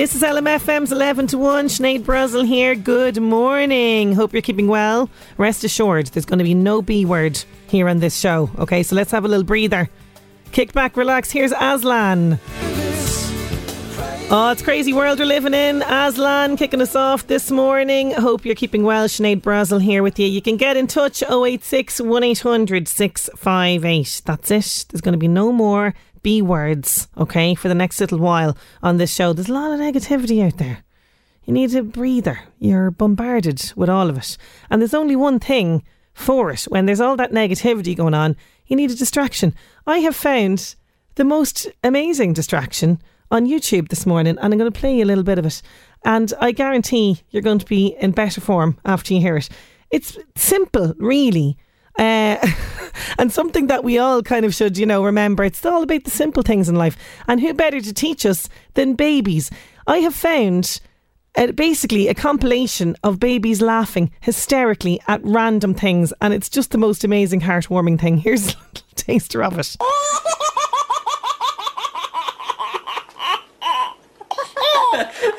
This is LMFM's 11 to 1. Sinead Brazel here. Good morning. Hope you're keeping well. Rest assured, there's going to be no B word here on this show. Okay, so let's have a little breather. Kick back, relax. Here's Aslan. Oh, it's crazy world we're living in. Aslan kicking us off this morning. Hope you're keeping well. Sinead Brazel here with you. You can get in touch 086 1800 658. That's it. There's going to be no more B words, okay, for the next little while on this show. There's a lot of negativity out there. You need a breather. You're bombarded with all of it. And there's only one thing for it. When there's all that negativity going on, you need a distraction. I have found the most amazing distraction on YouTube this morning, and I'm going to play you a little bit of it. And I guarantee you're going to be in better form after you hear it. It's simple, really. Uh, and something that we all kind of should, you know, remember. It's all about the simple things in life. And who better to teach us than babies? I have found uh, basically a compilation of babies laughing hysterically at random things. And it's just the most amazing, heartwarming thing. Here's a little taster of it.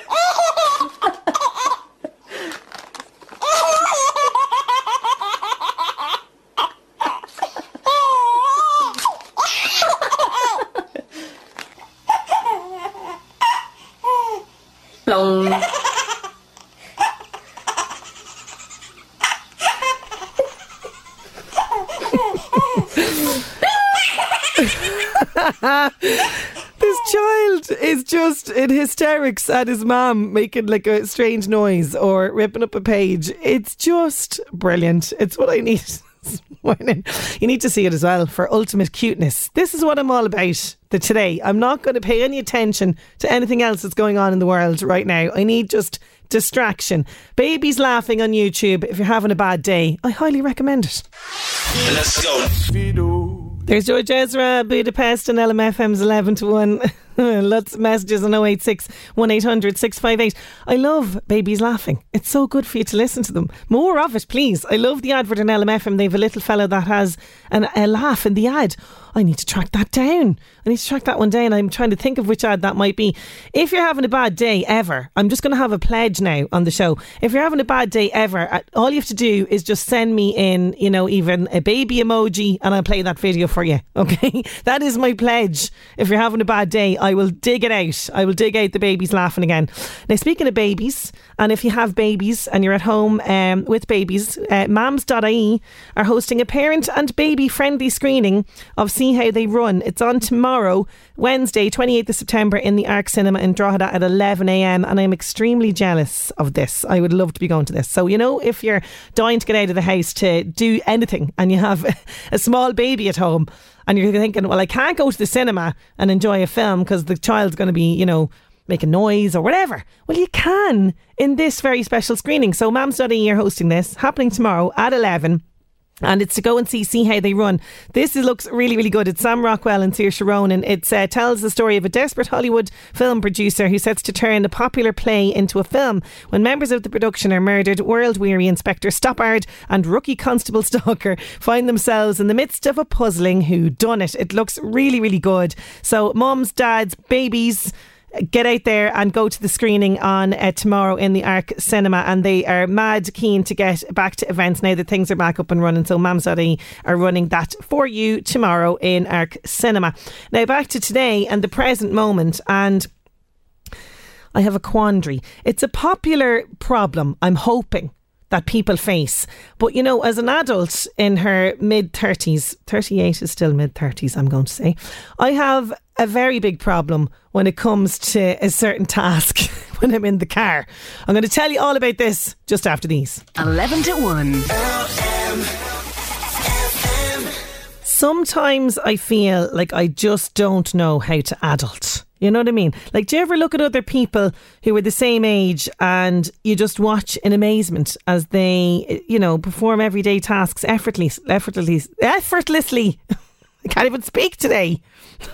this child is just in hysterics at his mum making like a strange noise or ripping up a page. It's just brilliant. It's what I need morning. You need to see it as well for ultimate cuteness. This is what I'm all about the today. I'm not going to pay any attention to anything else that's going on in the world right now. I need just distraction. Babies laughing on YouTube if you're having a bad day. I highly recommend it. Let's go. There's George Ezra, Budapest, and LMFM's 11 to 1. Lots of messages on 086 1800 658. I love babies laughing. It's so good for you to listen to them. More of it, please. I love the advert on LMFM. They've a little fellow that has an, a laugh in the ad. I need to track that down. I need to track that one down. I'm trying to think of which ad that might be. If you're having a bad day ever, I'm just going to have a pledge now on the show. If you're having a bad day ever, uh, all you have to do is just send me in, you know, even a baby emoji and I'll play that video for you. Okay? that is my pledge. If you're having a bad day, I will dig it out. I will dig out the babies laughing again. Now, speaking of babies, and if you have babies and you're at home um, with babies, uh, mams.ie are hosting a parent and baby friendly screening of See How They Run. It's on tomorrow, Wednesday, 28th of September, in the Arc Cinema in Drogheda at 11am. And I'm extremely jealous of this. I would love to be going to this. So, you know, if you're dying to get out of the house to do anything and you have a small baby at home, and you're thinking, well, I can't go to the cinema and enjoy a film because the child's going to be, you know, making noise or whatever. Well, you can in this very special screening. So, Mams.ie are hosting this, happening tomorrow at 11 and it's to go and see see how they run. This is, looks really really good. It's Sam Rockwell and Saoirse Ronan. It uh, tells the story of a desperate Hollywood film producer who sets to turn a popular play into a film. When members of the production are murdered, world weary Inspector Stoppard and rookie Constable Stalker find themselves in the midst of a puzzling who done it. It looks really really good. So mums, dads, babies get out there and go to the screening on uh, tomorrow in the Arc Cinema. And they are mad keen to get back to events now that things are back up and running. So Mams.ie are running that for you tomorrow in Arc Cinema. Now back to today and the present moment. And I have a quandary. It's a popular problem, I'm hoping that people face. But you know, as an adult in her mid 30s, 38 is still mid 30s, I'm going to say, I have a very big problem when it comes to a certain task when I'm in the car. I'm going to tell you all about this just after these. 11 to 1. Sometimes I feel like I just don't know how to adult. You know what I mean? Like, do you ever look at other people who are the same age and you just watch in amazement as they, you know, perform everyday tasks effortlessly, effortlessly, effortlessly. I can't even speak today.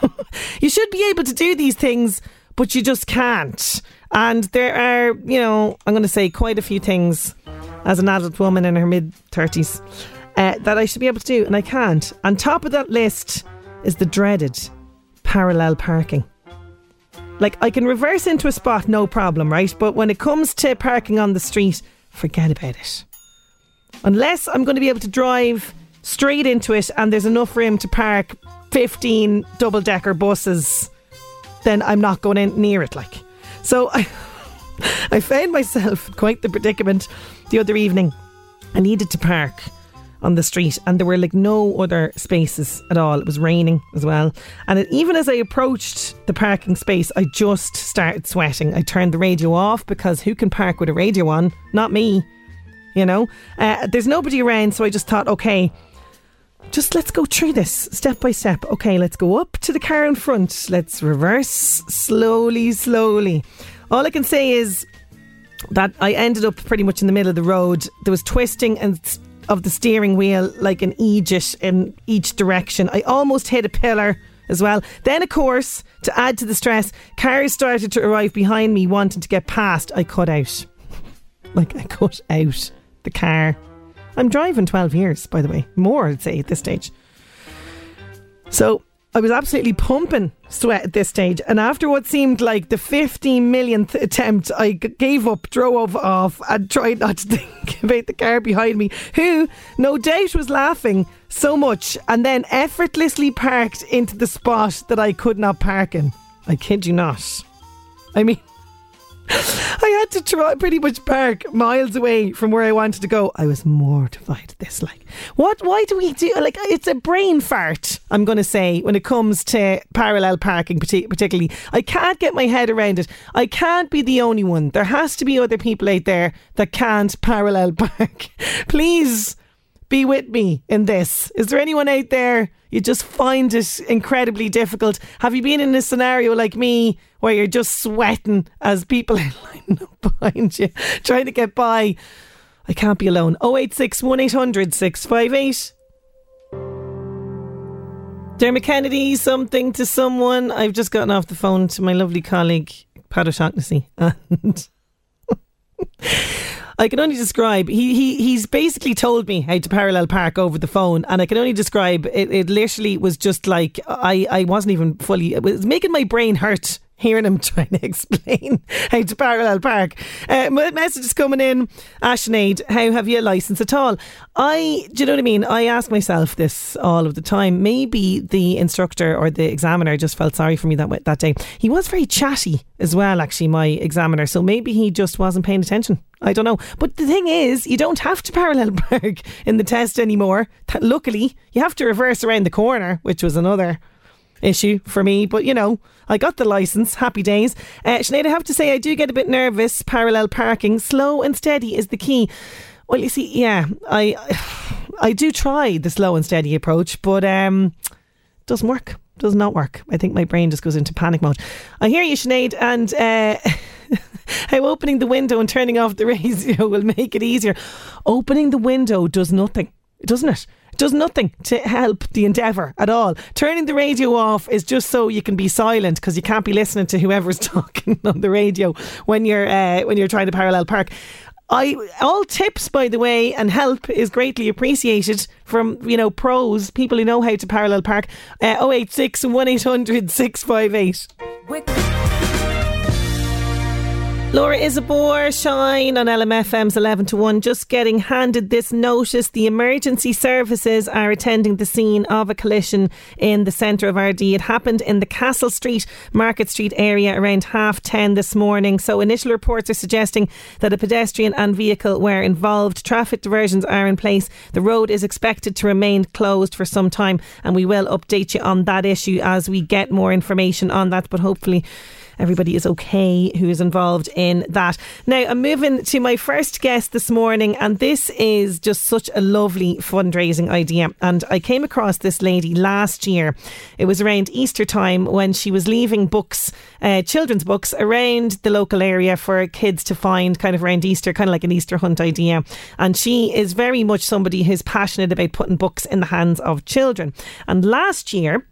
you should be able to do these things, but you just can't. And there are, you know, I'm going to say quite a few things as an adult woman in her mid 30s uh, that I should be able to do, and I can't. On top of that list is the dreaded parallel parking. Like, I can reverse into a spot, no problem, right? But when it comes to parking on the street, forget about it. Unless I'm going to be able to drive straight into it and there's enough room to park 15 double decker buses, then I'm not going in near it. Like, so I, I found myself quite the predicament the other evening. I needed to park on the street and there were like no other spaces at all. It was raining as well. And it, even as I approached the parking space, I just started sweating. I turned the radio off because who can park with a radio on? Not me. You know, uh, there's nobody around, so I just thought, okay, just let's go through this step by step. Okay, let's go up to the car in front. Let's reverse slowly, slowly. All I can say is that I ended up pretty much in the middle of the road. There was twisting and of the steering wheel like an aegis in each direction. I almost hit a pillar as well. Then, of course, to add to the stress, cars started to arrive behind me wanting to get past. I cut out. like, I cut out the car I'm driving 12 years, by the way, more, I'd say, at this stage. So I was absolutely pumping sweat at this stage. And after what seemed like the 15 millionth attempt, I gave up, drove off, and tried not to think about the car behind me, who no doubt was laughing so much and then effortlessly parked into the spot that I could not park in. I kid you not. I mean, I had to try pretty much park miles away from where I wanted to go. I was mortified at this. Like, what? Why do we do? Like, it's a brain fart. I'm going to say when it comes to parallel parking, particularly. I can't get my head around it. I can't be the only one. There has to be other people out there that can't parallel park. Please be with me in this. Is there anyone out there you just find it incredibly difficult? Have you been in a scenario like me where you're just sweating as people are lining up behind you, trying to get by? I can't be alone. 086 1800 658. Dermot Kennedy, something to someone. I've just gotten off the phone to my lovely colleague, Pat O'Shaughnessy, and I can only describe. He he he's basically told me how to parallel park over the phone, and I can only describe. It, it literally was just like I I wasn't even fully. It was making my brain hurt hearing him trying to explain how to parallel park. Uh, messages coming in. Ashnade, how have you a license at all? I, do you know what I mean? I ask myself this all of the time. Maybe the instructor or the examiner just felt sorry for me that that day. He was very chatty as well, actually, my examiner. So maybe he just wasn't paying attention. I don't know. But the thing is, you don't have to parallel park in the test anymore. Luckily, you have to reverse around the corner, which was another issue for me. But you know, I got the license. Happy days. Uh, Sinead, I have to say, I do get a bit nervous. Parallel parking, slow and steady is the key. Well, you see, yeah, I I do try the slow and steady approach, but um, doesn't work. does not work. I think my brain just goes into panic mode. I hear you, Sinead, and uh, how opening the window and turning off the radio will make it easier. Opening the window does nothing, doesn't it? Does nothing to help the endeavour at all. Turning the radio off is just so you can be silent because you can't be listening to whoever's talking on the radio when you're uh, when you're trying to parallel park. I all tips, by the way, and help is greatly appreciated from you know pros, people who know how to parallel park. Uh, 086 1800 658. Laura Izibor, Shine on LMFM's 11 to 1, just getting handed this notice. The emergency services are attending the scene of a collision in the centre of Ardee. It happened in the Castle Street, Market Street area around half 10 this morning. So, initial reports are suggesting that a pedestrian and vehicle were involved. Traffic diversions are in place. The road is expected to remain closed for some time, and we will update you on that issue as we get more information on that. But hopefully, everybody is okay who is involved in that. Now, I'm moving to my first guest this morning, and this is just such a lovely fundraising idea. And I came across this lady last year. It was around Easter time when she was leaving books, uh, children's books, around the local area for kids to find kind of around Easter, kind of like an Easter hunt idea. And she is very much somebody who's passionate about putting books in the hands of children. And last year,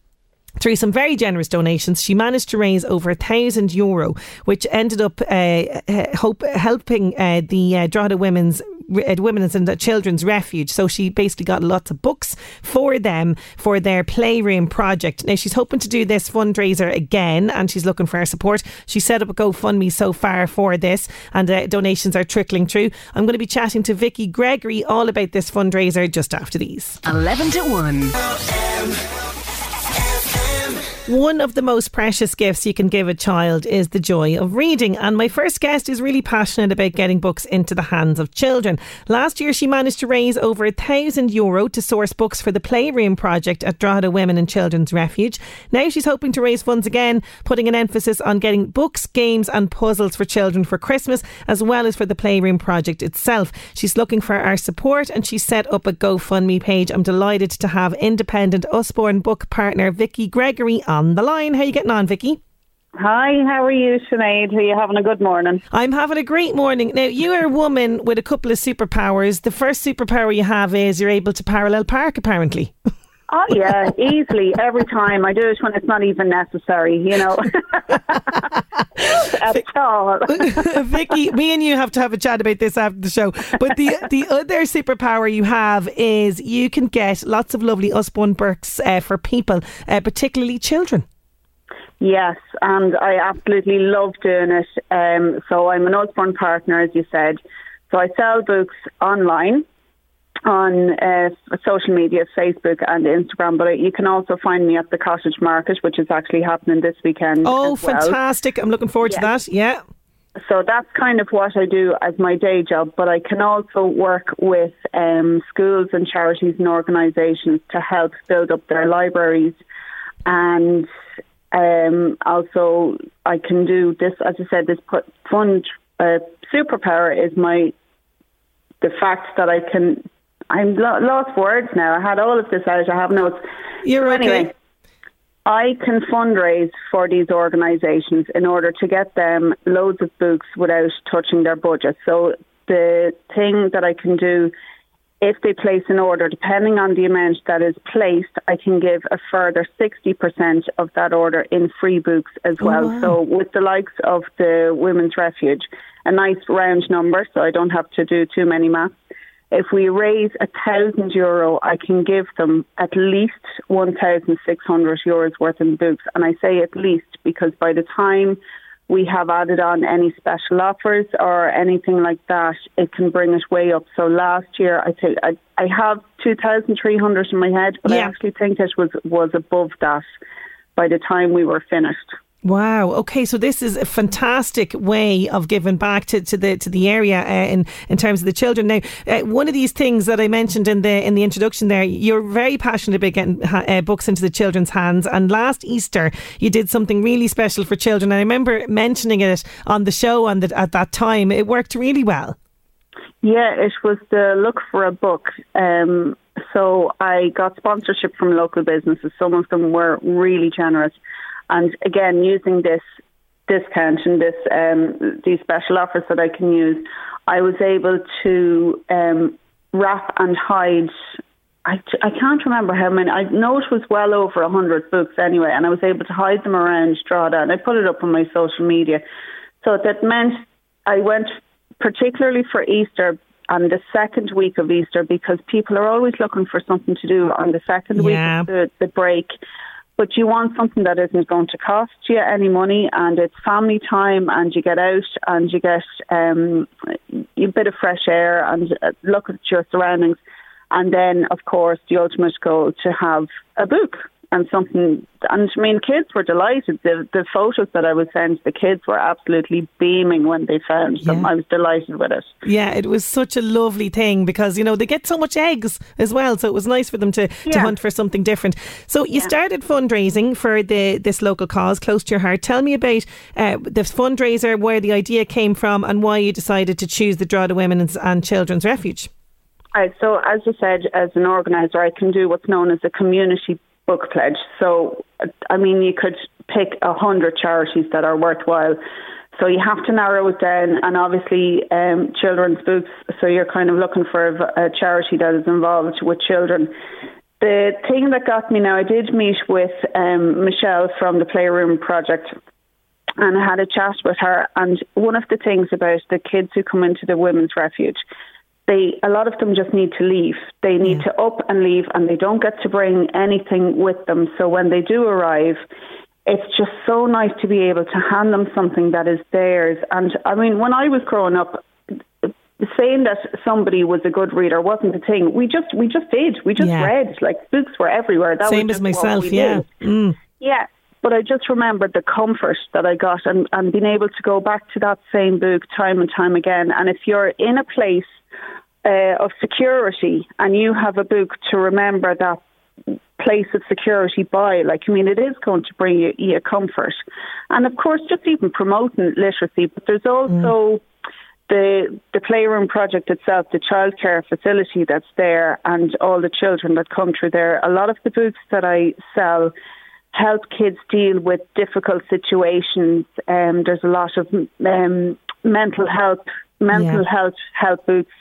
through some very generous donations, she managed to raise over a thousand euro, which ended up uh, uh hope, helping uh, the uh, Drogheda Women's uh, Women's and Children's Refuge. So she basically got lots of books for them for their playroom project. Now she's hoping to do this fundraiser again, and she's looking for our support. She set up a GoFundMe so far for this, and uh, donations are trickling through. I'm going to be chatting to Vicky Gregory all about this fundraiser just after these. Eleven to one. One of the most precious gifts you can give a child is the joy of reading. And my first guest is really passionate about getting books into the hands of children. Last year, she managed to raise over a thousand euro to source books for the Playroom project at Drogheda Women and Children's Refuge. Now she's hoping to raise funds again, putting an emphasis on getting books, games, and puzzles for children for Christmas, as well as for the Playroom project itself. She's looking for our support and she set up a GoFundMe page. I'm delighted to have independent Usborne book partner Vicky Gregory on the line. How are you getting on, Vicky? Hi, how are you, Sinead? Are you having a good morning? I'm having a great morning. Now, you are a woman with a couple of superpowers. The first superpower you have is you're able to parallel park, apparently. Oh yeah, easily every time I do it when it's not even necessary, you know. At all. Vicky, me and you have to have a chat about this after the show. But the the other superpower you have is you can get lots of lovely Usborne books uh, for people, uh, particularly children. Yes, and I absolutely love doing it. Um, so I'm an Usborne partner, as you said. So I sell books online on uh, social media, Facebook and Instagram, but you can also find me at the Cottage Market, which is actually happening this weekend. Oh, well. fantastic. I'm looking forward to that. Yeah. So that's kind of what I do as my day job, but I can also work with um, schools and charities and organisations to help build up their libraries. And um, also, I can do this, as I said, this fund uh, superpower is my the fact that I can I'm lo- lost words now. I had all of this out. I have notes. You're so okay. Anyway, I can fundraise for these organisations in order to get them loads of books without touching their budget. So the thing that I can do, if they place an order, depending on the amount that is placed, I can give a further 60% of that order in free books as Oh, well. wow. So with the likes of the Women's Refuge, a nice round number, so I don't have to do too many maths. If we raise a thousand euro, I can give them at least one thousand six hundred euros worth in books, and I say at least because by the time we have added on any special offers or anything like that, it can bring it way up. So last year, I think I, I have two thousand three hundred in my head, but I actually think it was was above that by the time we were finished. Wow. Okay, so this is a fantastic way of giving back to, to the to the area uh, in in terms of the children. Now, uh, one of these things that I mentioned in the in the introduction there, you're very passionate about getting uh, books into the children's hands. And last Easter, you did something really special for children. And I remember mentioning it on the show on the, at that time. It worked really well. Yeah, it was the look for a book. Um, So I got sponsorship from local businesses. Some of them were really generous. And again, using this discount and this um, these special offers that I can use, I was able to um, wrap and hide. I, I can't remember how many. I know it was well over a hundred books anyway, and I was able to hide them around Drogheda, and I put it up on my social media. So that meant I went particularly for Easter on the second week of Easter because people are always looking for something to do on the second Yeah. week of the, the break. But you want something that isn't going to cost you any money and it's family time and you get out and you get um, a bit of fresh air and uh, look at your surroundings. And then, of course, the ultimate goal to have a book and something. And I mean, kids were delighted. The the photos that I was sent, the kids were absolutely beaming when they found them. I was delighted with it. Yeah, it was such a lovely thing because you know they get so much eggs as well, so it was nice for them to, to hunt for something different. So you started fundraising for the this local cause close to your heart. Tell me about uh, the fundraiser, where the idea came from, and why you decided to choose the Drogheda Women's and Children's Refuge. Right, so as I said, as an organizer, I can do what's known as a community book pledge. So, I mean, you could pick a hundred charities that are worthwhile. So you have to narrow it down, and obviously, um, children's books. So you're kind of looking for a, a charity that is involved with children. The thing that got me now, I did meet with um, Michelle from the Playroom Project, and I had a chat with her. And one of the things about the kids who come into the women's refuge, they a lot of them just need to leave. They need to up and leave, and they don't get to bring anything with them. So when they do arrive, it's just so nice to be able to hand them something that is theirs. And I mean, when I was growing up, saying that somebody was a good reader wasn't the thing. We just we just did. We just Yeah. read. Like books were everywhere. That Same was as myself, yeah. Mm. Yeah. But I just remembered the comfort that I got and, and being able to go back to that same book time and time again. And if you're in a place uh, of security and you have a book to remember that place of security by, like, I mean, it is going to bring you, you comfort. And of course, just even promoting literacy, but there's also the the playroom project itself, the childcare facility that's there, and all the children that come through there. A lot of the books that I sell help kids deal with difficult situations. Um, there's a lot of um, mental health, mental Yeah. health help books,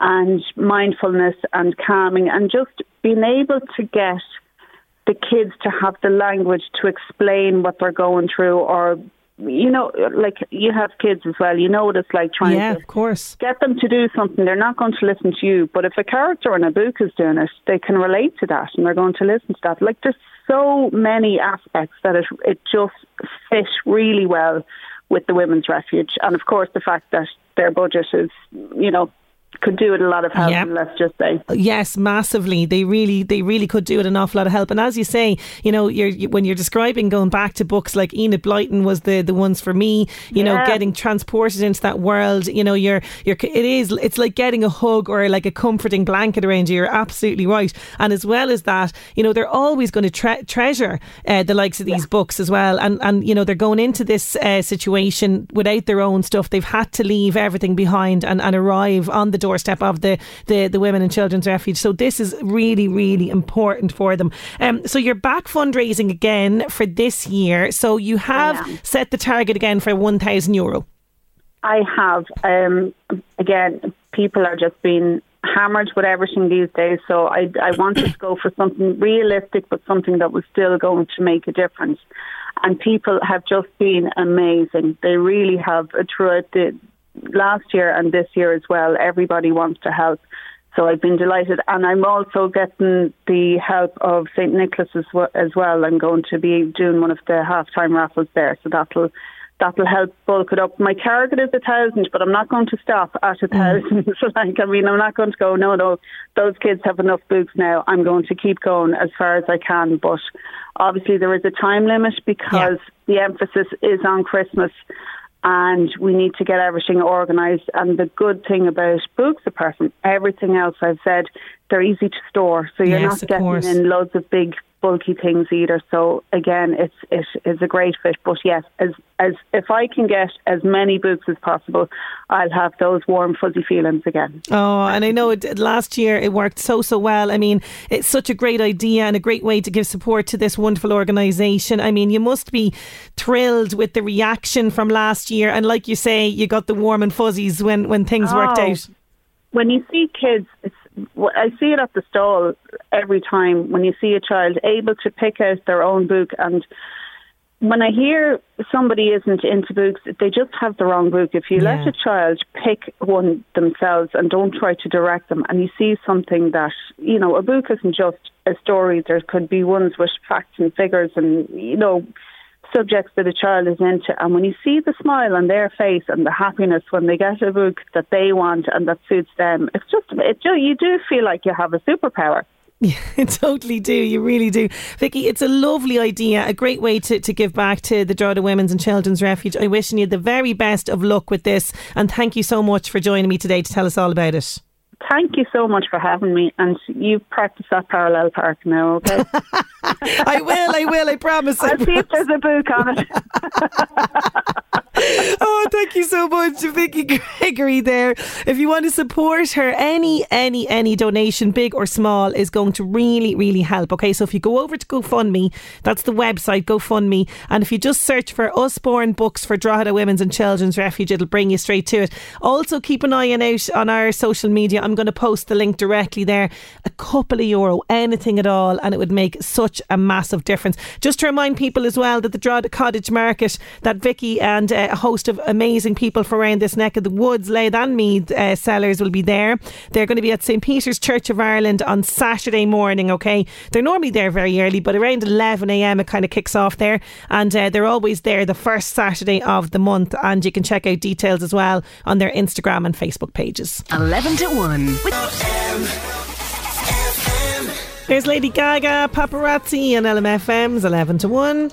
and mindfulness and calming, and just being able to get the kids to have the language to explain what they're going through or you know like you have kids as well you know what it's like trying Yeah, to of course. get them to do something. They're not going to listen to you but if a character in a book is doing it they can relate to that and they're going to listen to that. Like there's so many aspects that it it just fit really well with the women's refuge. And of course the fact that their budget is you know could do it a lot of help Yeah. let's just say Yes, massively. They really, they really could do it an awful lot of help. And as you say, you know, you're you, when you're describing going back to books like Enid Blyton was the the ones for me. You know, getting transported into that world. You know, you're you're it is it's like getting a hug or like a comforting blanket around you. You're absolutely right. And as well as that, you know, they're always going to tre- treasure uh, the likes of these books as well. And and you know, they're going into this uh, situation without their own stuff. They've had to leave everything behind and, and arrive on the doorstep of the, the, the Women and Children's Refuge. So this is really, really important for them. Um, so you're back fundraising again for this year. So you have am. set the target again for 1,000 euro. I have. Um, again, people are just being hammered with everything these days. So I, I wanted to go for something realistic, but something that was still going to make a difference. And people have just been amazing. They really have throughout the last year and this year as well. Everybody wants to help. So I've been delighted, and I'm also getting the help of St Nicholas as well, as well. I'm going to be doing one of the halftime raffles there, so that'll that'll help bulk it up. My target is a thousand, but I'm not going to stop at a mm. thousand. so like, I mean, I'm not going to go. No, no, those kids have enough books now. I'm going to keep going as far as I can, but obviously there is a time limit because the emphasis is on Christmas and we need to get everything organised. And the good thing about books, apart from everything else I've said, they're easy to store. So you're Yes, not getting course. in loads of big bulky things either. So again, it's it is a great fit. But yes, as as if I can get as many books as possible, I'll have those warm fuzzy feelings again. Oh, and I know it, last year it worked so so well. I mean, it's such a great idea and a great way to give support to this wonderful organisation. I mean, you must be thrilled with the reaction from last year, and like you say, you got the warm and fuzzies when when things oh, worked out. When you see kids, it's I see it at the stall every time when you see a child able to pick out their own book. And when I hear somebody isn't into books, they just have the wrong book. If you yeah. let a child pick one themselves and don't try to direct them, and you see something that, you know, a book isn't just a story, there could be ones with facts and figures and, you know, subjects that a child is into. And when you see the smile on their face and the happiness when they get a book that they want and that suits them, it's just, it, you do feel like you have a superpower. Yeah, totally do. You really do. Vicky, it's a lovely idea, a great way to, to give back to the Drogheda Women's and Children's Refuge. I wish you the very best of luck with this and thank you so much for joining me today to tell us all about it thank you so much for having me. And you practice that parallel park now, okay? I will, I will, I promise. I'll I see if there's a book on it. oh, thank you so much, Vicky Gregory there. If you want to support her, any, any, any donation, big or small, is going to really, really help. Okay, so if you go over to GoFundMe, that's the website, GoFundMe, and if you just search for Usborne Books for Drogheda Women's and Children's Refuge, it'll bring you straight to it. Also, keep an eye out on our social media. I'm going to post the link directly there. A couple of euro, anything at all, and it would make such a massive difference. Just to remind people as well that the Drogheda Cottage Market, that Vicky and uh, a host of amazing people from around this neck of the woods, Louth and Meath uh, sellers will be there. They're going to be at St Peter's Church of Ireland on Saturday morning, okay? They're normally there very early, but around 11am it kind of kicks off there. And uh, they're always there the first Saturday of the month. And you can check out details as well on their Instagram and Facebook pages. 11 to 1. There's Lady Gaga, Paparazzi, and LMFM's 11 to 1.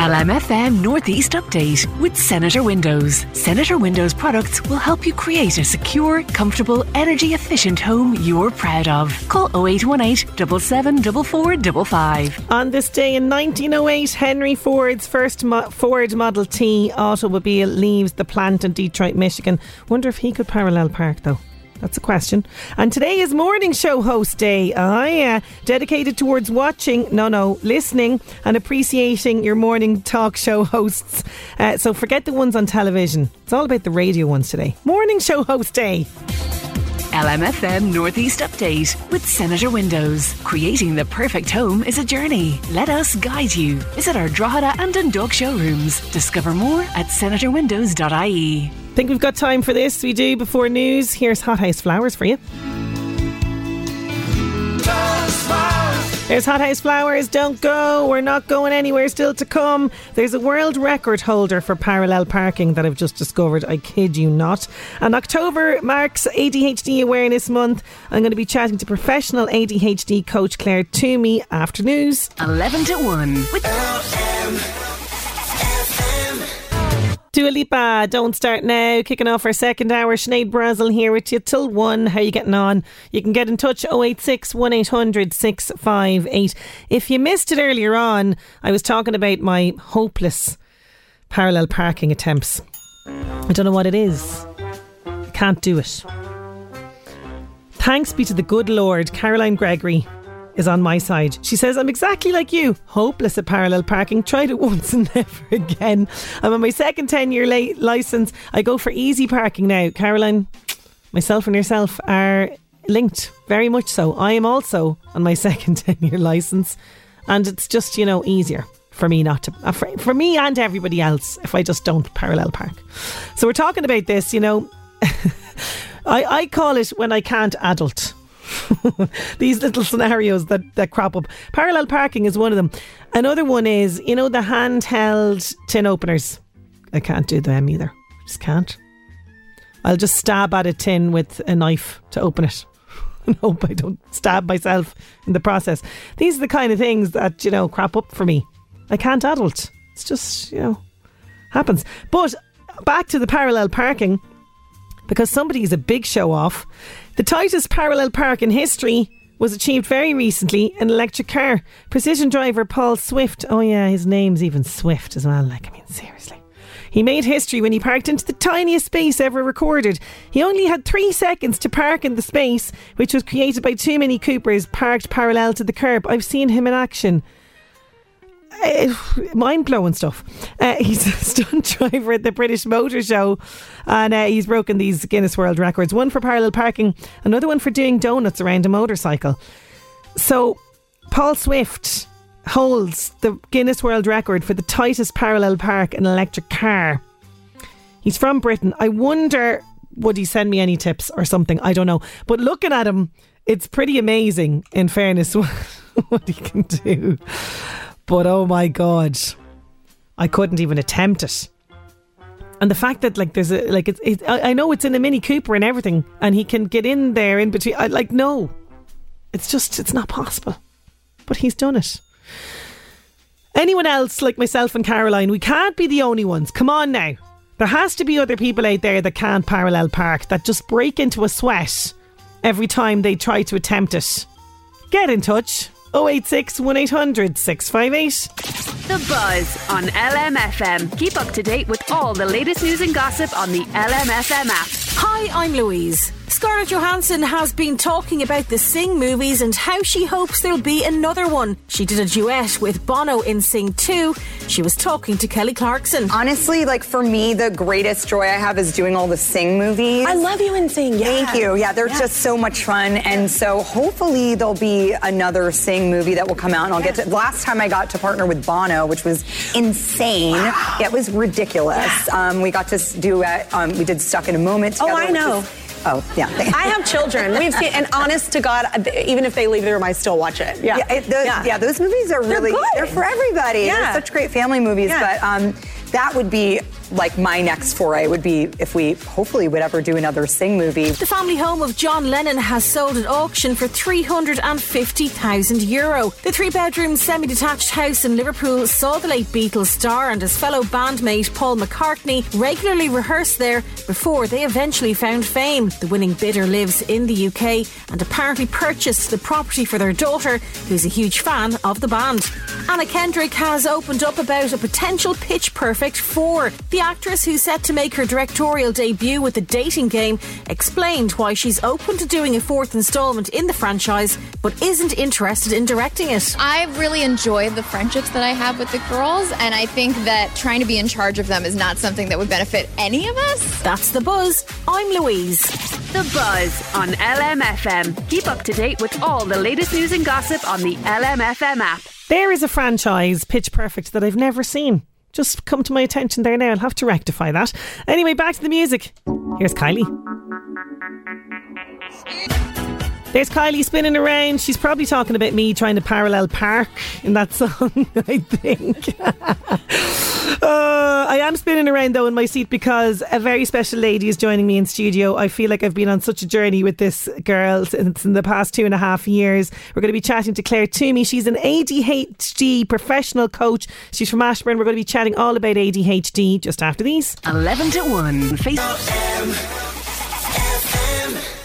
LMFM Northeast Update with Senator Windows. Senator Windows products will help you create a secure, comfortable, energy efficient home you're proud of. Call 0818 774455. On this day in 1908, Henry Ford's first Mo- Ford Model T automobile leaves the plant in Detroit, Michigan. Wonder if he could parallel park though. That's a question. And today is morning show host day. Ah, yeah. Dedicated towards watching, no, no, listening and appreciating your morning talk show hosts. Uh, so forget the ones on television. It's all about the radio ones today. Morning show host day. LMFM Northeast Update with Senator Windows. Creating the perfect home is a journey. Let us guide you. Visit our Drogheda and Dundalk showrooms. Discover more at senatorwindows.ie. Think we've got time for this? We do before news. Here's Hothouse Flowers for you. There's Hothouse Flowers. Don't go. We're not going anywhere. Still to come. There's a world record holder for parallel parking that I've just discovered. I kid you not. And October marks ADHD Awareness Month. I'm going to be chatting to professional ADHD coach Claire Toomey after news. 11 to 1 with Dua Lipa, Don't Start Now, kicking off our second hour. Sinead Brazel here with you till one. How you getting on? You can get in touch 086 1800 658. If you missed it earlier on, I was talking about my hopeless parallel parking attempts. I don't know what it is. I can't do it. Thanks be to the good Lord, Caroline Gregory is on my side. She says, I'm exactly like you, hopeless at parallel parking. Tried it once and never again. I'm on my second 10 year license. I go for easy parking now. Caroline, myself and yourself are linked, very much so. I am also on my second 10 year license, and it's just, you know, easier for me not to, uh, for, for me and everybody else if I just don't parallel park. So we're talking about this, you know. I, I call it when I can't adult. These little scenarios that, that crop up. Parallel parking is one of them. Another one is, you know, the handheld tin openers. I can't do them either. Just can't. I'll just stab at a tin with a knife to open it and hope I don't stab myself in the process. These are the kind of things that, you know, crop up for me. I can't adult. It's just, you know, happens. But back to the parallel parking because somebody is a big show off. The tightest parallel park in history was achieved very recently in electric car. Precision driver Paul Swift, oh yeah, his name's even Swift as well. Like, I mean, seriously. He made history when he parked into the tiniest space ever recorded. He only had three seconds to park in the space, which was created by two Mini Coopers parked parallel to the curb. I've seen him in action. Uh, mind blowing stuff. Uh, he's a stunt driver at the British Motor Show, and uh, he's broken these Guinness World Records one for parallel parking, another one for doing donuts around a motorcycle. So, Paul Swift holds the Guinness World Record for the tightest parallel park in an electric car. He's from Britain. I wonder would he send me any tips or something? I don't know. But looking at him, it's pretty amazing, in fairness, what he can do. But oh my God, I couldn't even attempt it. And the fact that like there's a like it's it, I know it's in a Mini Cooper and everything, and he can get in there in between. I, like no, it's just it's not possible. But he's done it. Anyone else like myself and Caroline, we can't be the only ones. Come on now. There has to be other people out there that can't parallel park that just break into a sweat every time they try to attempt it. Get in touch. 086 1800 658. The Buzz on LMFM. Keep up to date with all the latest news and gossip on the LMFM app. Hi, I'm Louise. Scarlett Johansson has been talking about the Sing movies and how she hopes there'll be another one. She did a duet with Bono in Sing 2. She was talking to Kelly Clarkson. Honestly, like for me, the greatest joy I have is doing all the Sing movies. I love you in Sing. Yeah. Thank you. Yeah, they're Yeah. just so much fun. And so hopefully there'll be another Sing movie that will come out and I'll get to last time I got to partner with Bono, which was insane. Yeah, it was ridiculous. Um, we got to do uh, um, we did Stuck in a Moment Oh, together. I know. is- oh, yeah. I have children. We've seen, and honest to God, even if they leave the room, I still watch it. Yeah, Yeah, it, those, yeah. those movies are They're really good. they're for everybody. Yeah. They're such great family movies. Yeah. But um, that would be like my next foray. Would be if we hopefully would ever do another Sing movie. The family home of John Lennon has sold at auction for 350,000 euro. The three bedroom semi detached house in Liverpool saw the late Beatles star and his fellow bandmate Paul McCartney regularly rehearse there before they eventually found fame. The winning bidder lives in the UK and apparently purchased the property for their daughter, who's a huge fan of the band. Anna Kendrick has opened up about a potential Pitch Perfect 4. The actress, who's set to make her directorial debut with the dating game, explained why she's open to doing a fourth installment in the franchise, but isn't interested in directing it. I really enjoy the friendships that I have with the girls, and I think that trying to be in charge of them is not something that would benefit any of us. That's the buzz. I'm Louise. The Buzz on LMFM. Keep up to date with all the latest news and gossip on the LMFM app. There is a franchise, Pitch Perfect, that I've never seen. Just come to my attention there now. I'll have to rectify that. Anyway, back to the music. Here's Kylie. There's Kylie spinning around. She's probably talking about me trying to parallel park in that song, I think. Uh, I am spinning around though in my seat because a very special lady is joining me in studio. I feel like I've been on such a journey with this girl since in the past two and a half years. We're going to be chatting to Claire Toomey. She's an ADHD professional coach. She's from Ashbourne. We're going to be chatting all about ADHD just after these. 11 to 1. Facebook.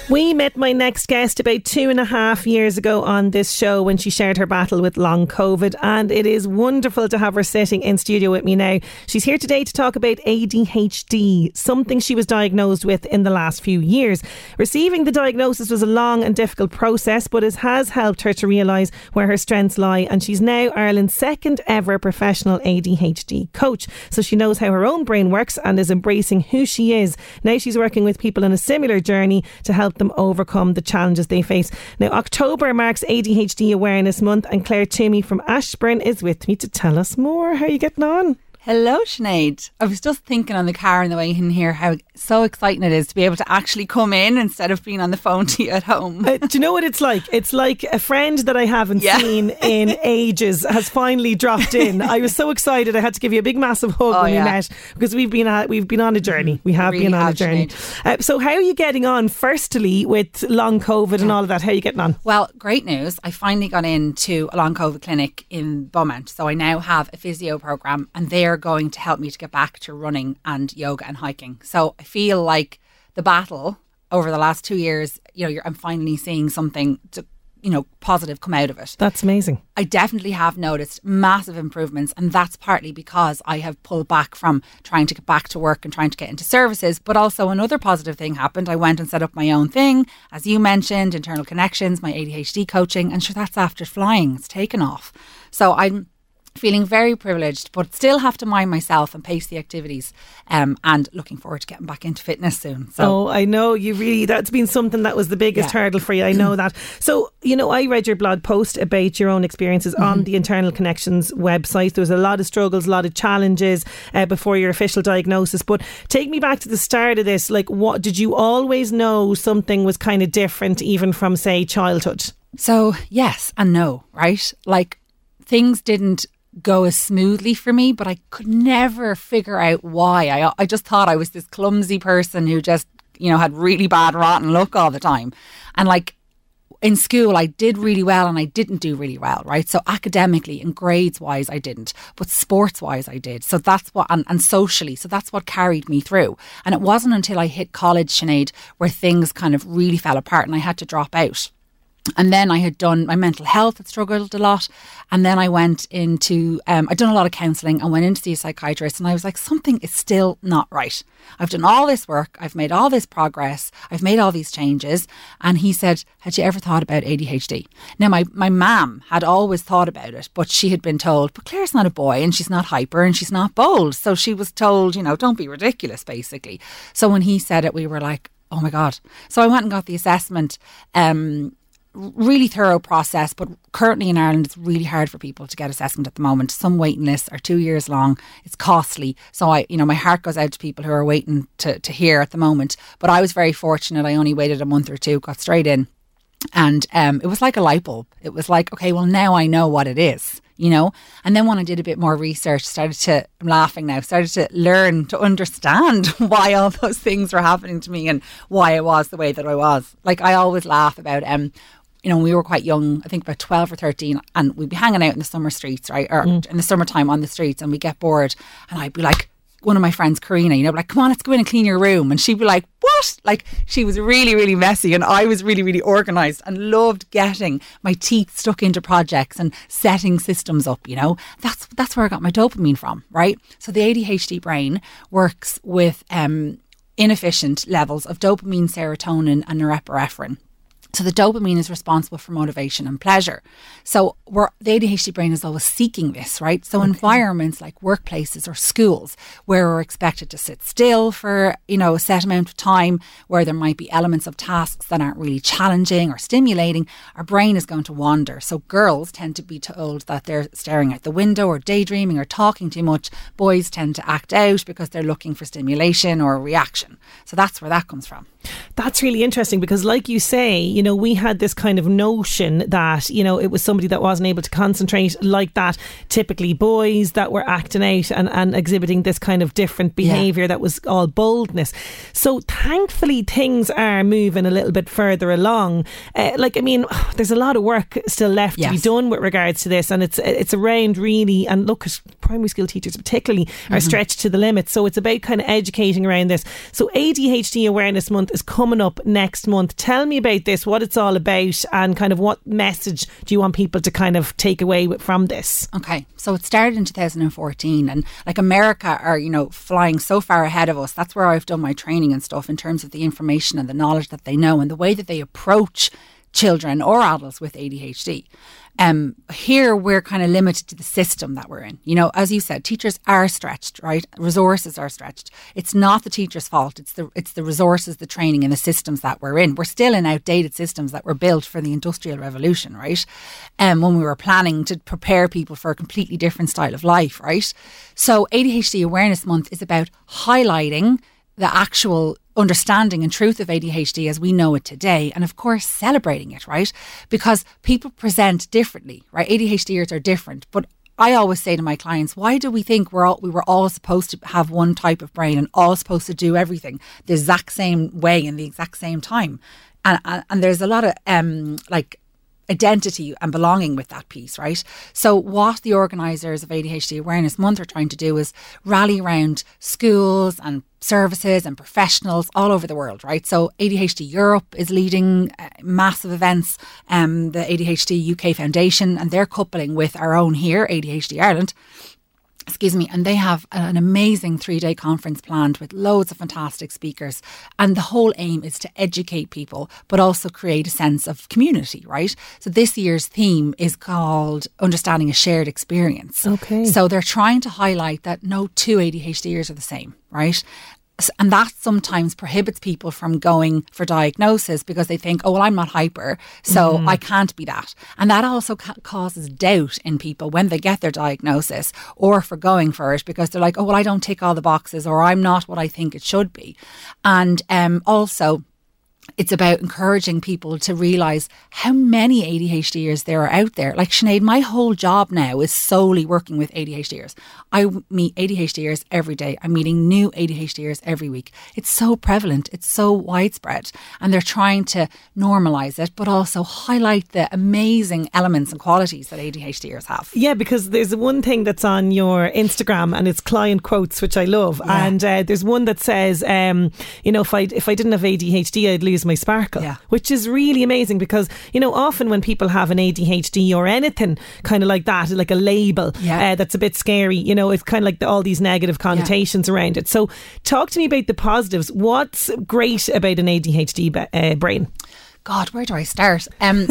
We met my next guest about two and a half years ago on this show when she shared her battle with long COVID, and it is wonderful to have her sitting in studio with me now. She's here today to talk about ADHD, something she was diagnosed with in the last few years. Receiving the diagnosis was a long and difficult process, but it has helped her to realise where her strengths lie, and she's now Ireland's second ever professional ADHD coach. So she knows how her own brain works and is embracing who she is. Now she's working with people on a similar journey to help them overcome the challenges they face. Now, October marks ADHD Awareness Month, and Claire Toomey from Ashbourne is with me to tell us more. How are you getting on? Hello, Sinead. I was just thinking on the car on the way in here how so exciting it is to be able to actually come in instead of being on the phone to you at home. Uh, do you know what it's like? It's like a friend that I haven't Yeah. seen in ages has finally dropped in. I was so excited. I had to give you a big, massive hug Oh, when yeah. we met because we've been at, we've been on a journey. We have Really been on a journey. Uh, so, how are you getting on? Firstly, with long COVID and all of that, how are you getting on? Well, great news. I finally got into a long COVID clinic in Beaumont. So I now have a physio program and they're going to help me to get back to running and yoga and hiking. So I feel like the battle over the last two years, you know, you're, I'm finally seeing something to you know, positive come out of it. That's amazing. I definitely have noticed massive improvements, and that's partly because I have pulled back from trying to get back to work and trying to get into services. But also, another positive thing happened. I went and set up my own thing, as you mentioned, internal connections, my ADHD coaching, and sure, that's after flying. It's taken off. So I'm feeling very privileged, but still have to mind myself and pace the activities. Um, and looking forward to getting back into fitness soon. So. Oh, I know you really. That's been something that was the biggest yeah. hurdle for you. I know that. So you know, I read your blog post about your own experiences mm-hmm. on the Internal Connections website. There was a lot of struggles, a lot of challenges uh, before your official diagnosis. But take me back to the start of this. Like, what did you always know something was kind of different, even from say childhood? So yes and no, right? Like things didn't go as smoothly for me, but I could never figure out why. I I just thought I was this clumsy person who just you know had really bad rotten luck all the time, and like in school I did really well and I didn't do really well, right? So academically and grades wise I didn't, but sports wise I did. So that's what and, and socially, so that's what carried me through. And it wasn't until I hit college, Sinead, where things kind of really fell apart and I had to drop out and then I had done my mental health had struggled a lot, and then I went into um, I'd done a lot of counselling and went in to see a psychiatrist, and I was like, something is still not right. I've done all this work, I've made all this progress, I've made all these changes, and he said, "Had you ever thought about ADHD?" Now my my mum had always thought about it, but she had been told, "But Claire's not a boy, and she's not hyper, and she's not bold," so she was told, you know, don't be ridiculous, basically. So when he said it, we were like, oh my god so i went and got the assessment um, really thorough process, but currently in Ireland, it's really hard for people to get assessment at the moment. Some waiting lists are two years long. It's costly. So I, you know, my heart goes out to people who are waiting to, to hear at the moment. But I was very fortunate. I only waited a month or two, got straight in. And um, it was like a light bulb. It was like, okay, well, now I know what it is you know. And then when I did a bit more research, started to, I'm laughing now, started to learn to understand why all those things were happening to me and why I was the way that I was. Like I always laugh about um you know, we were quite young, I think about 12 or 13, and we'd be hanging out in the summer streets, right? Or mm. in the summertime on the streets, and we get bored, and I'd be like, one of my friends, Karina, you know, like, come on, let's go in and clean your room. And she'd be like, what? Like, she was really, really messy, and I was really, really organized and loved getting my teeth stuck into projects and setting systems up, you know. That's that's where I got my dopamine from, right? So the ADHD brain works with um, inefficient levels of dopamine, serotonin, and norepinephrine. So the dopamine is responsible for motivation and pleasure. So we're, the ADHD brain is always seeking this, right? So okay. environments like workplaces or schools where we're expected to sit still for, you know, a set amount of time, where there might be elements of tasks that aren't really challenging or stimulating, our brain is going to wander. So girls tend to be told that they're staring out the window or daydreaming or talking too much. Boys tend to act out because they're looking for stimulation or reaction. So that's where that comes from. That's really interesting because, like you say, you know, we had this kind of notion that, you know, it was somebody that wasn't able to concentrate like that. Typically, boys that were acting out and, and exhibiting this kind of different behaviour yeah. that was all boldness. So, thankfully, things are moving a little bit further along. Uh, like, I mean, there's a lot of work still left yes. to be done with regards to this, and it's it's around really, and look primary school teachers particularly are mm-hmm. stretched to the limit. So, it's about kind of educating around this. So, ADHD Awareness Month is coming up next month. Tell me about this, what it's all about, and kind of what message do you want people to kind of take away from this? Okay, so it started in 2014, and like America are, you know, flying so far ahead of us. That's where I've done my training and stuff in terms of the information and the knowledge that they know and the way that they approach children or adults with ADHD. Um, here we're kind of limited to the system that we're in. You know, as you said, teachers are stretched, right? Resources are stretched. It's not the teacher's fault. It's the it's the resources, the training, and the systems that we're in. We're still in outdated systems that were built for the industrial revolution, right? And um, when we were planning to prepare people for a completely different style of life, right? So ADHD Awareness Month is about highlighting the actual understanding and truth of ADHD as we know it today, and of course, celebrating it, right? Because people present differently, right? ADHDers are different, but I always say to my clients, why do we think we're all we were all supposed to have one type of brain and all supposed to do everything the exact same way in the exact same time? And and, and there's a lot of um like identity and belonging with that piece, right? So, what the organisers of ADHD Awareness Month are trying to do is rally around schools and services and professionals all over the world, right? So, ADHD Europe is leading uh, massive events, um, the ADHD UK Foundation, and they're coupling with our own here, ADHD Ireland excuse me, and they have an amazing three day conference planned with loads of fantastic speakers. And the whole aim is to educate people, but also create a sense of community, right? So this year's theme is called Understanding a Shared Experience. Okay. So they're trying to highlight that no two ADHDers are the same, right? And that sometimes prohibits people from going for diagnosis because they think, oh, well, I'm not hyper, so Mhm. I can't be that. And that also ca- causes doubt in people when they get their diagnosis or for going for it because they're like, oh, well, I don't tick all the boxes or I'm not what I think it should be. And um, also, it's about encouraging people to realize how many ADHDers there are out there. Like Sinead, my whole job now is solely working with ADHDers. I meet ADHDers every day. I'm meeting new ADHDers every week. It's so prevalent, it's so widespread, and they're trying to normalize it, but also highlight the amazing elements and qualities that ADHDers have. Yeah, because there's one thing that's on your Instagram and it's client quotes, which I love. Yeah. And uh, there's one that says, um, you know, if I if I didn't have ADHD, I'd lose my sparkle. Yeah. Which is really amazing because you know often when people have an ADHD or anything kind of like that, like a label Yeah. uh, that's a bit scary, you know, it's kind of like the, all these negative connotations around it. So talk to me about the positives. What's great about an ADHD ba- uh, brain? God, where do I start? Um,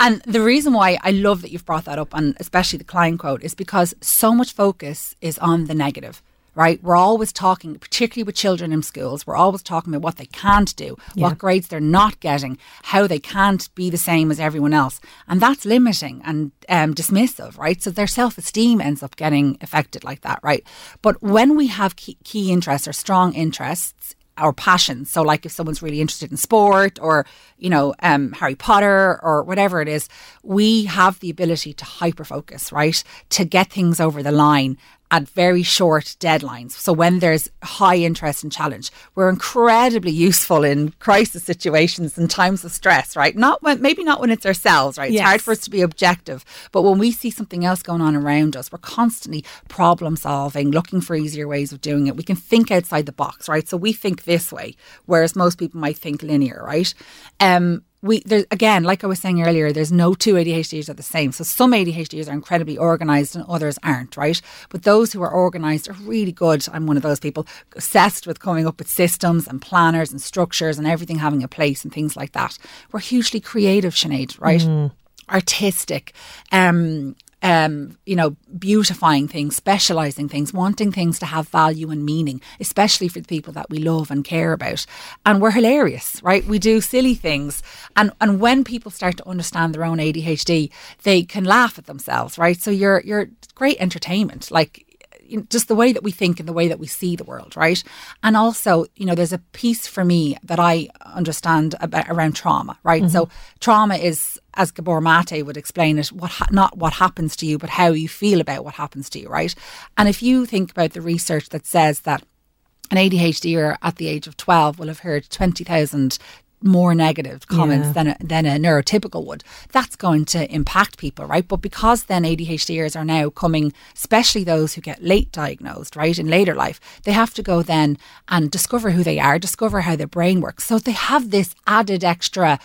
and the reason why I love that you've brought that up, and especially the client quote, is because so much focus is on the negative. Right, we're always talking, particularly with children in schools. We're always talking about what they can't do, Yeah. what grades they're not getting, how they can't be the same as everyone else, and that's limiting and um, dismissive, right? So their self-esteem ends up getting affected like that, right? But when we have key, key interests or strong interests or passions. So, like if someone's really interested in sport or, you know, um, Harry Potter or whatever it is, we have the ability to hyper focus, right? To get things over the line at very short deadlines. So, when there's high interest and challenge, we're incredibly useful in crisis situations and times of stress, right? Not when, maybe not when it's ourselves, right? It's Yes. hard for us to be objective. But when we see something else going on around us, we're constantly problem solving, looking for easier ways of doing it. We can think outside the box, right? So we think this way, whereas most people might think linear, right? Um, we there again, like I was saying earlier, there's no two ADHDs are the same. So some ADHDs are incredibly organized and others aren't, right? But those who are organized are really good. I'm one of those people obsessed with coming up with systems and planners and structures and everything having a place and things like that. We're hugely creative, Sinead, right? artistic, um, um, you know, beautifying things, specializing things, wanting things to have value and meaning, especially for the people that we love and care about. And we're hilarious, right? We do silly things. And and when people start to understand their own ADHD, they can laugh at themselves, right? So you're you're great entertainment. Like you know, just the way that we think and the way that we see the world, right? And also, you know, there's a piece for me that I understand about around trauma, right? So mm-hmm. trauma is, as Gabor Mate would explain it, what ha- not what happens to you, but how you feel about what happens to you, right? And if you think about the research that says that an ADHDer at the age of 12 will have heard 20,000 more negative comments Yeah. than a, than a neurotypical would. That's going to impact people, right? But because then ADHDers are now coming, especially those who get late diagnosed, right, in later life, they have to go then and discover who they are, discover how their brain works. So they have this added extra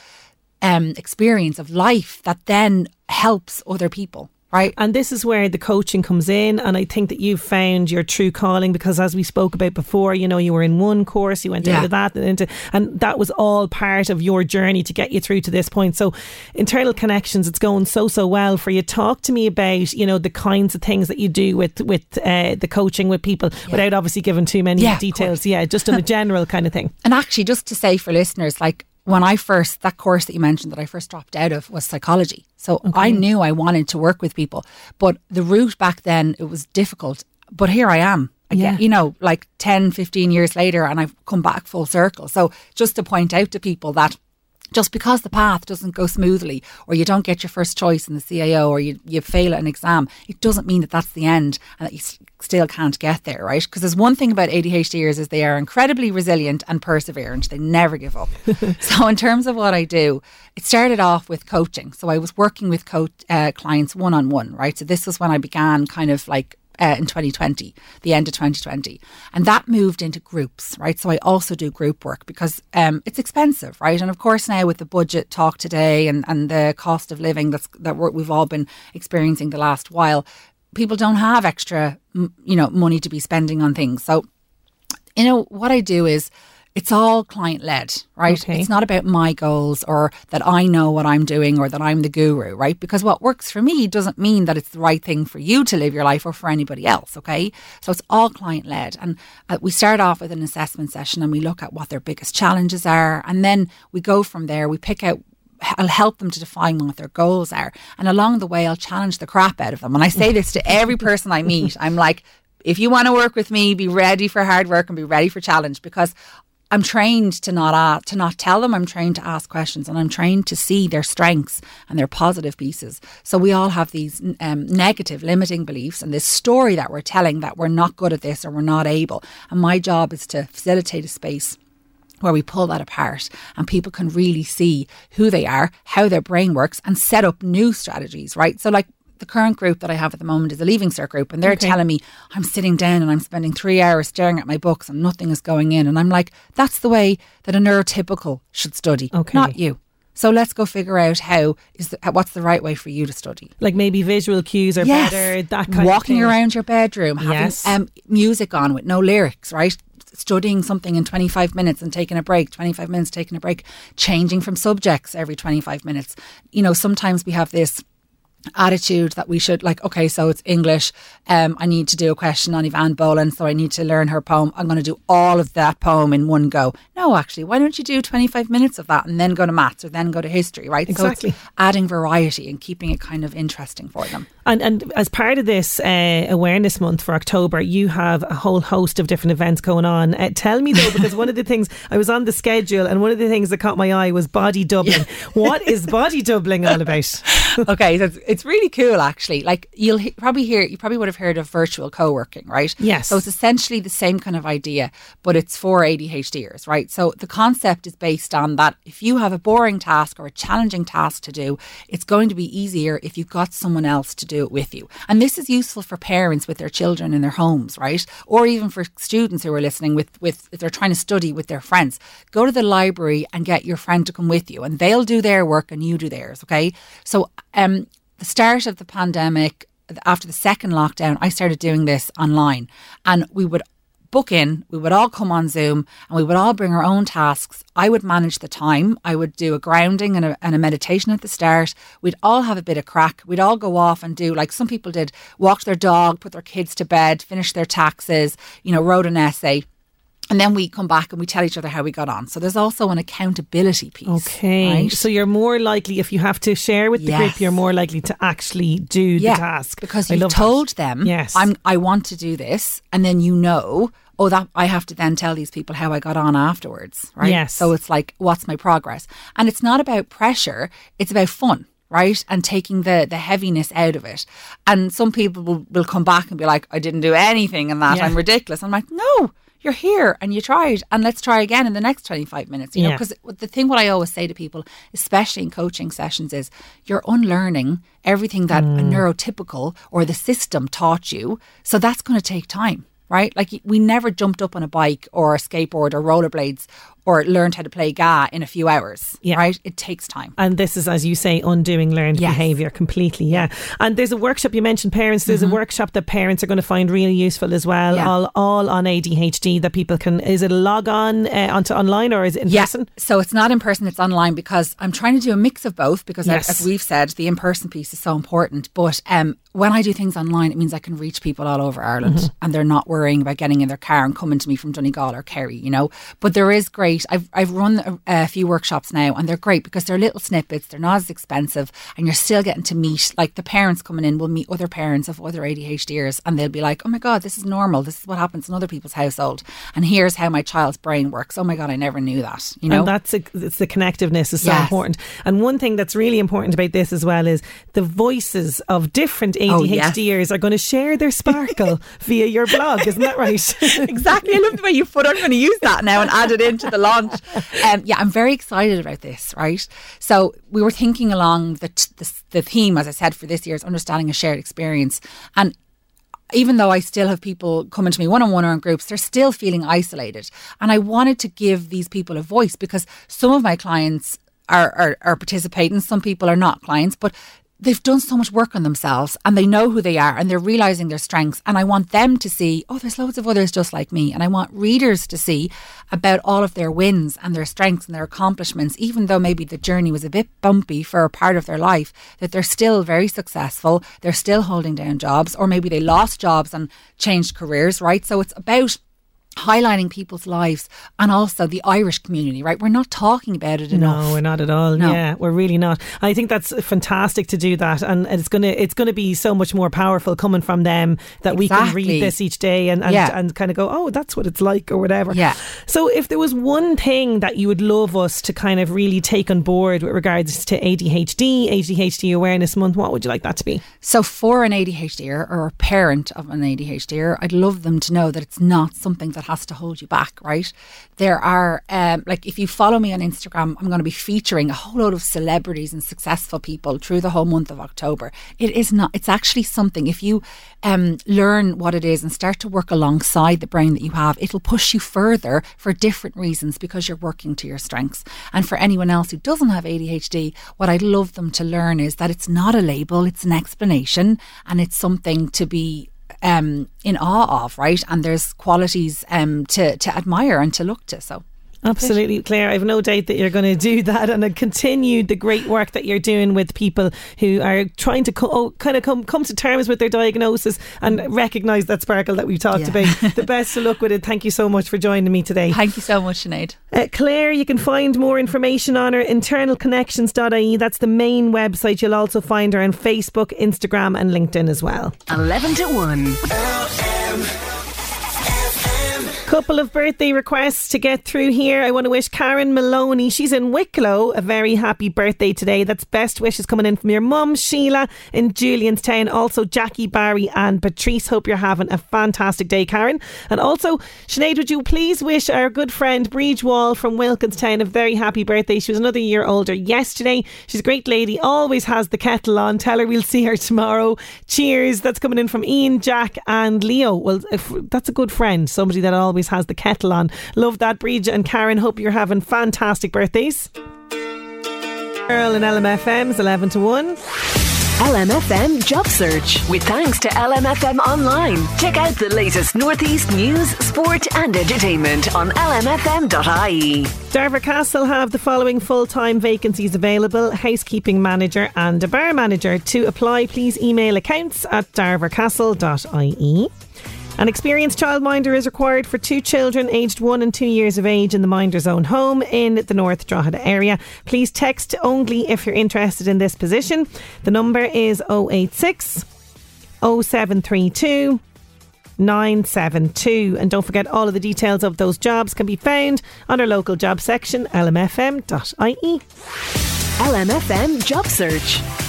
um, experience of life that then helps other people. Right. And this is where the coaching comes in. And I think that you've found your true calling because, as we spoke about before, you know, you were in one course, you went Yeah. into that, and into, and that was all part of your journey to get you through to this point. So, internal connections, it's going so so well for you. Talk to me about you know the kinds of things that you do with with uh, the coaching with people, without obviously giving too many Yeah, details. Yeah, just on a general kind of thing. And actually, just to say for listeners, like when I first, that course that you mentioned that I first dropped out of was psychology. So I knew I wanted to work with people, but the route back then, it was difficult. But here I am. Again, Yeah. you know, like 10, 15 years later, and I've come back full circle. So just to point out to people that just because the path doesn't go smoothly or you don't get your first choice in the CAO or you, you fail at an exam, it doesn't mean that that's the end and that you s- still can't get there, right? Because there's one thing about ADHDers is they are incredibly resilient and perseverant. They never give up. so in terms of what I do, it started off with coaching. So I was working with coach, uh, clients one on one, right? So this was when I began kind of like uh, in 2020, the end of 2020. And that moved into groups, right? So I also do group work because um, it's expensive, right? And of course, now with the budget talk today and, and the cost of living that's, that we've all been experiencing the last while, people don't have extra, you know, money to be spending on things. So, you know, what I do is it's all client led, right? Okay. It's not about my goals or that I know what I'm doing or that I'm the guru, right? Because what works for me doesn't mean that it's the right thing for you to live your life or for anybody else, okay? So it's all client led. And uh, we start off with an assessment session and we look at what their biggest challenges are. And then we go from there, we pick out I'll help them to define what their goals are. And along the way, I'll challenge the crap out of them. And I say this to every person I meet. I'm like, if you want to work with me, be ready for hard work and be ready for challenge because I'm trained to not ask, to not tell them. I'm trained to ask questions, and I'm trained to see their strengths and their positive pieces. So we all have these um, negative, limiting beliefs, and this story that we're telling that we're not good at this or we're not able. And my job is to facilitate a space where we pull that apart and people can really see who they are, how their brain works, and set up new strategies, right? So, like the current group that I have at the moment is a Leaving Cert group, and they're Okay. telling me I'm sitting down and I'm spending three hours staring at my books and nothing is going in. And I'm like, that's the way that a neurotypical should study, Okay. not you. So let's go figure out how is the, what's the right way for you to study. Like maybe visual cues are Yes. better, that kind Walking of thing. around your bedroom, having Yes. um, music on with no lyrics, right? Studying something in 25 minutes and taking a break, 25 minutes taking a break, changing from subjects every 25 minutes. You know, sometimes we have this attitude that we should like okay so it's english um i need to do a question on Eavan Boland so i need to learn her poem. I'm going to do all of that poem in one go. No actually why don't you do 25 minutes of that and then go to maths or then go to history right? Exactly. so it's adding variety and keeping it kind of interesting for them And and as part of this uh, awareness month for October, you have a whole host of different events going on. Uh, tell me though, because one of the things I was on the schedule, and one of the things that caught my eye was body doubling. What is body doubling all about? okay, so it's, it's really cool actually. Like you'll he- probably hear, you probably would have heard of virtual co-working, right? Yes. So it's essentially the same kind of idea, but it's for ADHDers, right? So the concept is based on that if you have a boring task or a challenging task to do, it's going to be easier if you've got someone else to do it with you. And this is useful for parents with their children in their homes, right? Or even for students who are listening with, with if they're trying to study with their friends. Go to the library and get your friend to come with you and they'll do their work and you do theirs, okay? So um the start of the pandemic after the second lockdown, I started doing this online and we would book in, we would all come on Zoom and we would all bring our own tasks. I would manage the time. I would do a grounding and a, and a meditation at the start. We'd all have a bit of crack. We'd all go off and do, like some people did, walk their dog, put their kids to bed, finish their taxes, you know, wrote an essay. And then we come back and we tell each other how we got on. So there's also an accountability piece. Okay, right? so you're more likely if you have to share with the group, you're more likely to actually do the task because you've love that. told them Yes. I'm I want to do this and then you know oh that I have to then tell these people how I got on afterwards right Yes. so it's like what's my progress and it's not about pressure it's about fun right and taking the the heaviness out of it and some people will, will come back and be like I didn't do anything in that Yeah. I'm ridiculous I'm like no you're here and you tried and let's try again in the next 25 minutes you know? Because the thing what I always say to people especially in coaching sessions is you're unlearning everything that a mm. neurotypical or the system taught you so that's going to take time right? Like we never jumped up on a bike or a skateboard or rollerblades or learned how to play ga in a few hours Yeah. right it takes time And this is, as you say, undoing learned Yes. behaviour completely. Yeah. And there's a workshop you mentioned, parents. There's a workshop that parents are going to find really useful as well. Mm-hmm. Yeah. All, all on ADHD that people can. Is it a log on uh, onto online or is it in yeah. person? So it's not in person, it's online because I'm trying to do a mix of both because Yes. as we've said, the in person piece is so important. But um, when I do things online, it means I can reach people all over Ireland Mm-hmm. and they're not worrying about getting in their car and coming to me from Donegal or Kerry, you know. But there is great right? I've I've run a, a few workshops now, and they're great because they're little snippets. They're not as expensive, and you're still getting to meet like the parents coming in will meet other parents of other ADHDers, and they'll be like, "Oh my god, this is normal. This is what happens in other people's household, and here's how my child's brain works. Oh my god, I never knew that." You know, and that's a, it's the connectiveness is so Yes. important. And one thing that's really important about this as well is the voices of different Oh, yes. ADHDers are going to share their sparkle via your blog. Isn't that right? exactly. I love the way you put. I'm going to use that now and add it into the launch. Um, yeah, I'm very excited about this. Right. So we were thinking along the t- the, the theme, as I said, for this year is understanding a shared experience, and even though I still have people coming to me one on one or in groups, they're still feeling isolated. And I wanted to give these people a voice because some of my clients are, are, are participating, some people are not clients, but they've done so much work on themselves and they know who they are and they're realizing their strengths. And I want them to see, oh, there's loads of others just like me. And I want readers to see about all of their wins and their strengths and their accomplishments, even though maybe the journey was a bit bumpy for a part of their life, that they're still very successful. They're still holding down jobs, or maybe they lost jobs and changed careers, right? So it's about highlighting people's lives and also the Irish community, right? We're not talking about it enough. No, we're not at all. No. Yeah, we're really not. I think that's fantastic to do that, and it's gonna it's gonna be so much more powerful coming from them that we can read this each day and and, Yeah. and kind of go, oh, that's what it's like or whatever. Yeah. So, if there was one thing that you would love us to kind of really take on board with regards to ADHD, ADHD Awareness Month, what would you like that to be? So, for an ADHDer or a parent of an ADHDer, I'd love them to know that it's not something that has to hold you back, right? There are, um, like, if you follow me on Instagram, I'm going to be featuring a whole load of celebrities and successful people through the whole month of October. It is not, it's actually something, if you um, learn what it is and start to work alongside the brain that you have, it'll push you further for different reasons because you're working to your strengths. And for anyone else who doesn't have ADHD, what I'd love them to learn is that it's not a label, it's an explanation and it's something to be um, in awe of, right? And there's qualities um, to, to admire and to look to. So. Absolutely, Claire. I have no doubt that you're going to do that and continue the great work that you're doing with people who are trying to co- oh, kind of come come to terms with their diagnosis and recognise that sparkle that we've talked Yeah. about. The best of luck with it. Thank you so much for joining me today. Thank you so much, Sinead. Uh, Claire, you can find more information on her internalconnections.ie. That's the main website. You'll also find her on Facebook, Instagram, and LinkedIn as well. 11 to 1. Couple of birthday requests to get through here. I want to wish Karen Maloney, she's in Wicklow, a very happy birthday today. That's best wishes coming in from your mum, Sheila, in Julianstown. Also, Jackie Barry and Patrice. Hope you're having a fantastic day, Karen. And also, Sinead, would you please wish our good friend Breege Wall from Wilkinstown a very happy birthday? She was another year older yesterday. She's a great lady, always has the kettle on. Tell her we'll see her tomorrow. Cheers. That's coming in from Ian, Jack, and Leo. Well, that's a good friend, somebody that always has the kettle on. Love that, Breege and Karen. Hope you're having fantastic birthdays. Earl and LMFM's 11 to 1. LMFM Job Search. With thanks to LMFM Online. Check out the latest Northeast news, sport, and entertainment on lmfm.ie. Darver Castle have the following full time vacancies available housekeeping manager and a bar manager. To apply, please email accounts at darvercastle.ie. An experienced childminder is required for two children aged one and two years of age in the Minder's Own home in the North Drogheda area. Please text only if you're interested in this position. The number is 086 0732 972. And don't forget, all of the details of those jobs can be found on our local job section, lmfm.ie. LMFM Job Search.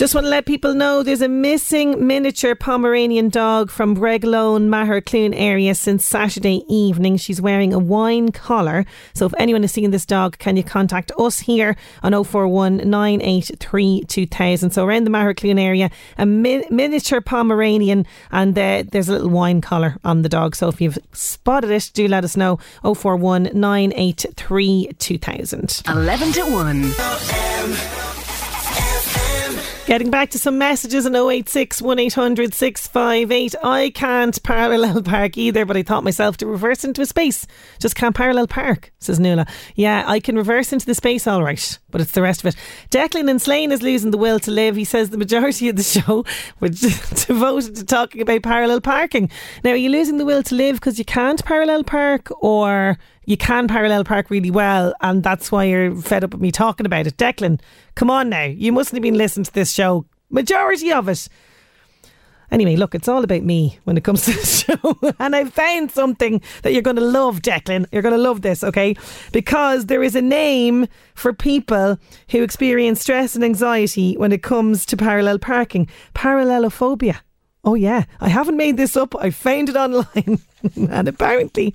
Just want to let people know there's a missing miniature Pomeranian dog from Breglone, Mahercloon area since Saturday evening. She's wearing a wine collar. So if anyone is seeing this dog, can you contact us here on 041 983 2000? So around the Mahercloon area, a mi- miniature Pomeranian, and uh, there's a little wine collar on the dog. So if you've spotted it, do let us know 041 983 2000. 11 to 1. Getting back to some messages on 086 1800 658. I can't parallel park either, but I thought myself to reverse into a space. Just can't parallel park, says Nuala. Yeah, I can reverse into the space all right, but it's the rest of it. Declan and Slane is losing the will to live. He says the majority of the show was devoted to talking about parallel parking. Now, are you losing the will to live because you can't parallel park or you can parallel park really well and that's why you're fed up with me talking about it? Declan, come on now. You mustn't have been listening to this show. Majority of it. Anyway, look, it's all about me when it comes to the show. and I've found something that you're going to love, Declan. You're going to love this, okay? Because there is a name for people who experience stress and anxiety when it comes to parallel parking parallelophobia. Oh, yeah. I haven't made this up. I found it online. and apparently,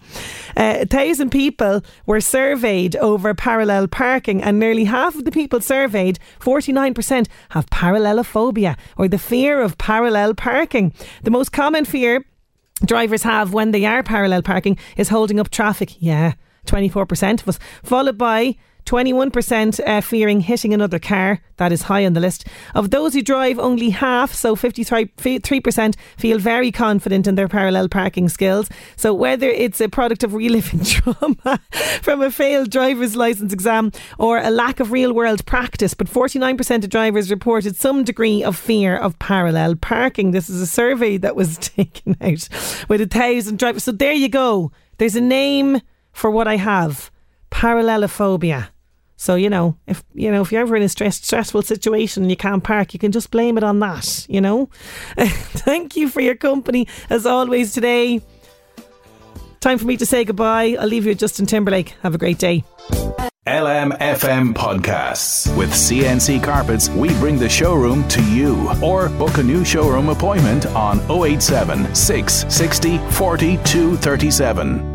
uh, a thousand people were surveyed over parallel parking, and nearly half of the people surveyed, 49%, have parallelophobia or the fear of parallel parking. The most common fear drivers have when they are parallel parking is holding up traffic. Yeah, 24% of us. Followed by 21% uh, fearing hitting another car. That is high on the list. Of those who drive, only half, so 53% feel very confident in their parallel parking skills. So whether it's a product of reliving trauma from a failed driver's license exam or a lack of real world practice, but 49% of drivers reported some degree of fear of parallel parking. This is a survey that was taken out with a thousand drivers. So there you go. There's a name for what I have parallelophobia. So you know, if you know if you're ever in a stress, stressful situation and you can't park, you can just blame it on that. You know. Thank you for your company as always today. Time for me to say goodbye. I'll leave you with Justin Timberlake. Have a great day. LMFM podcasts. With CNC Carpets, we bring the showroom to you. Or book a new showroom appointment on 087 660 4237.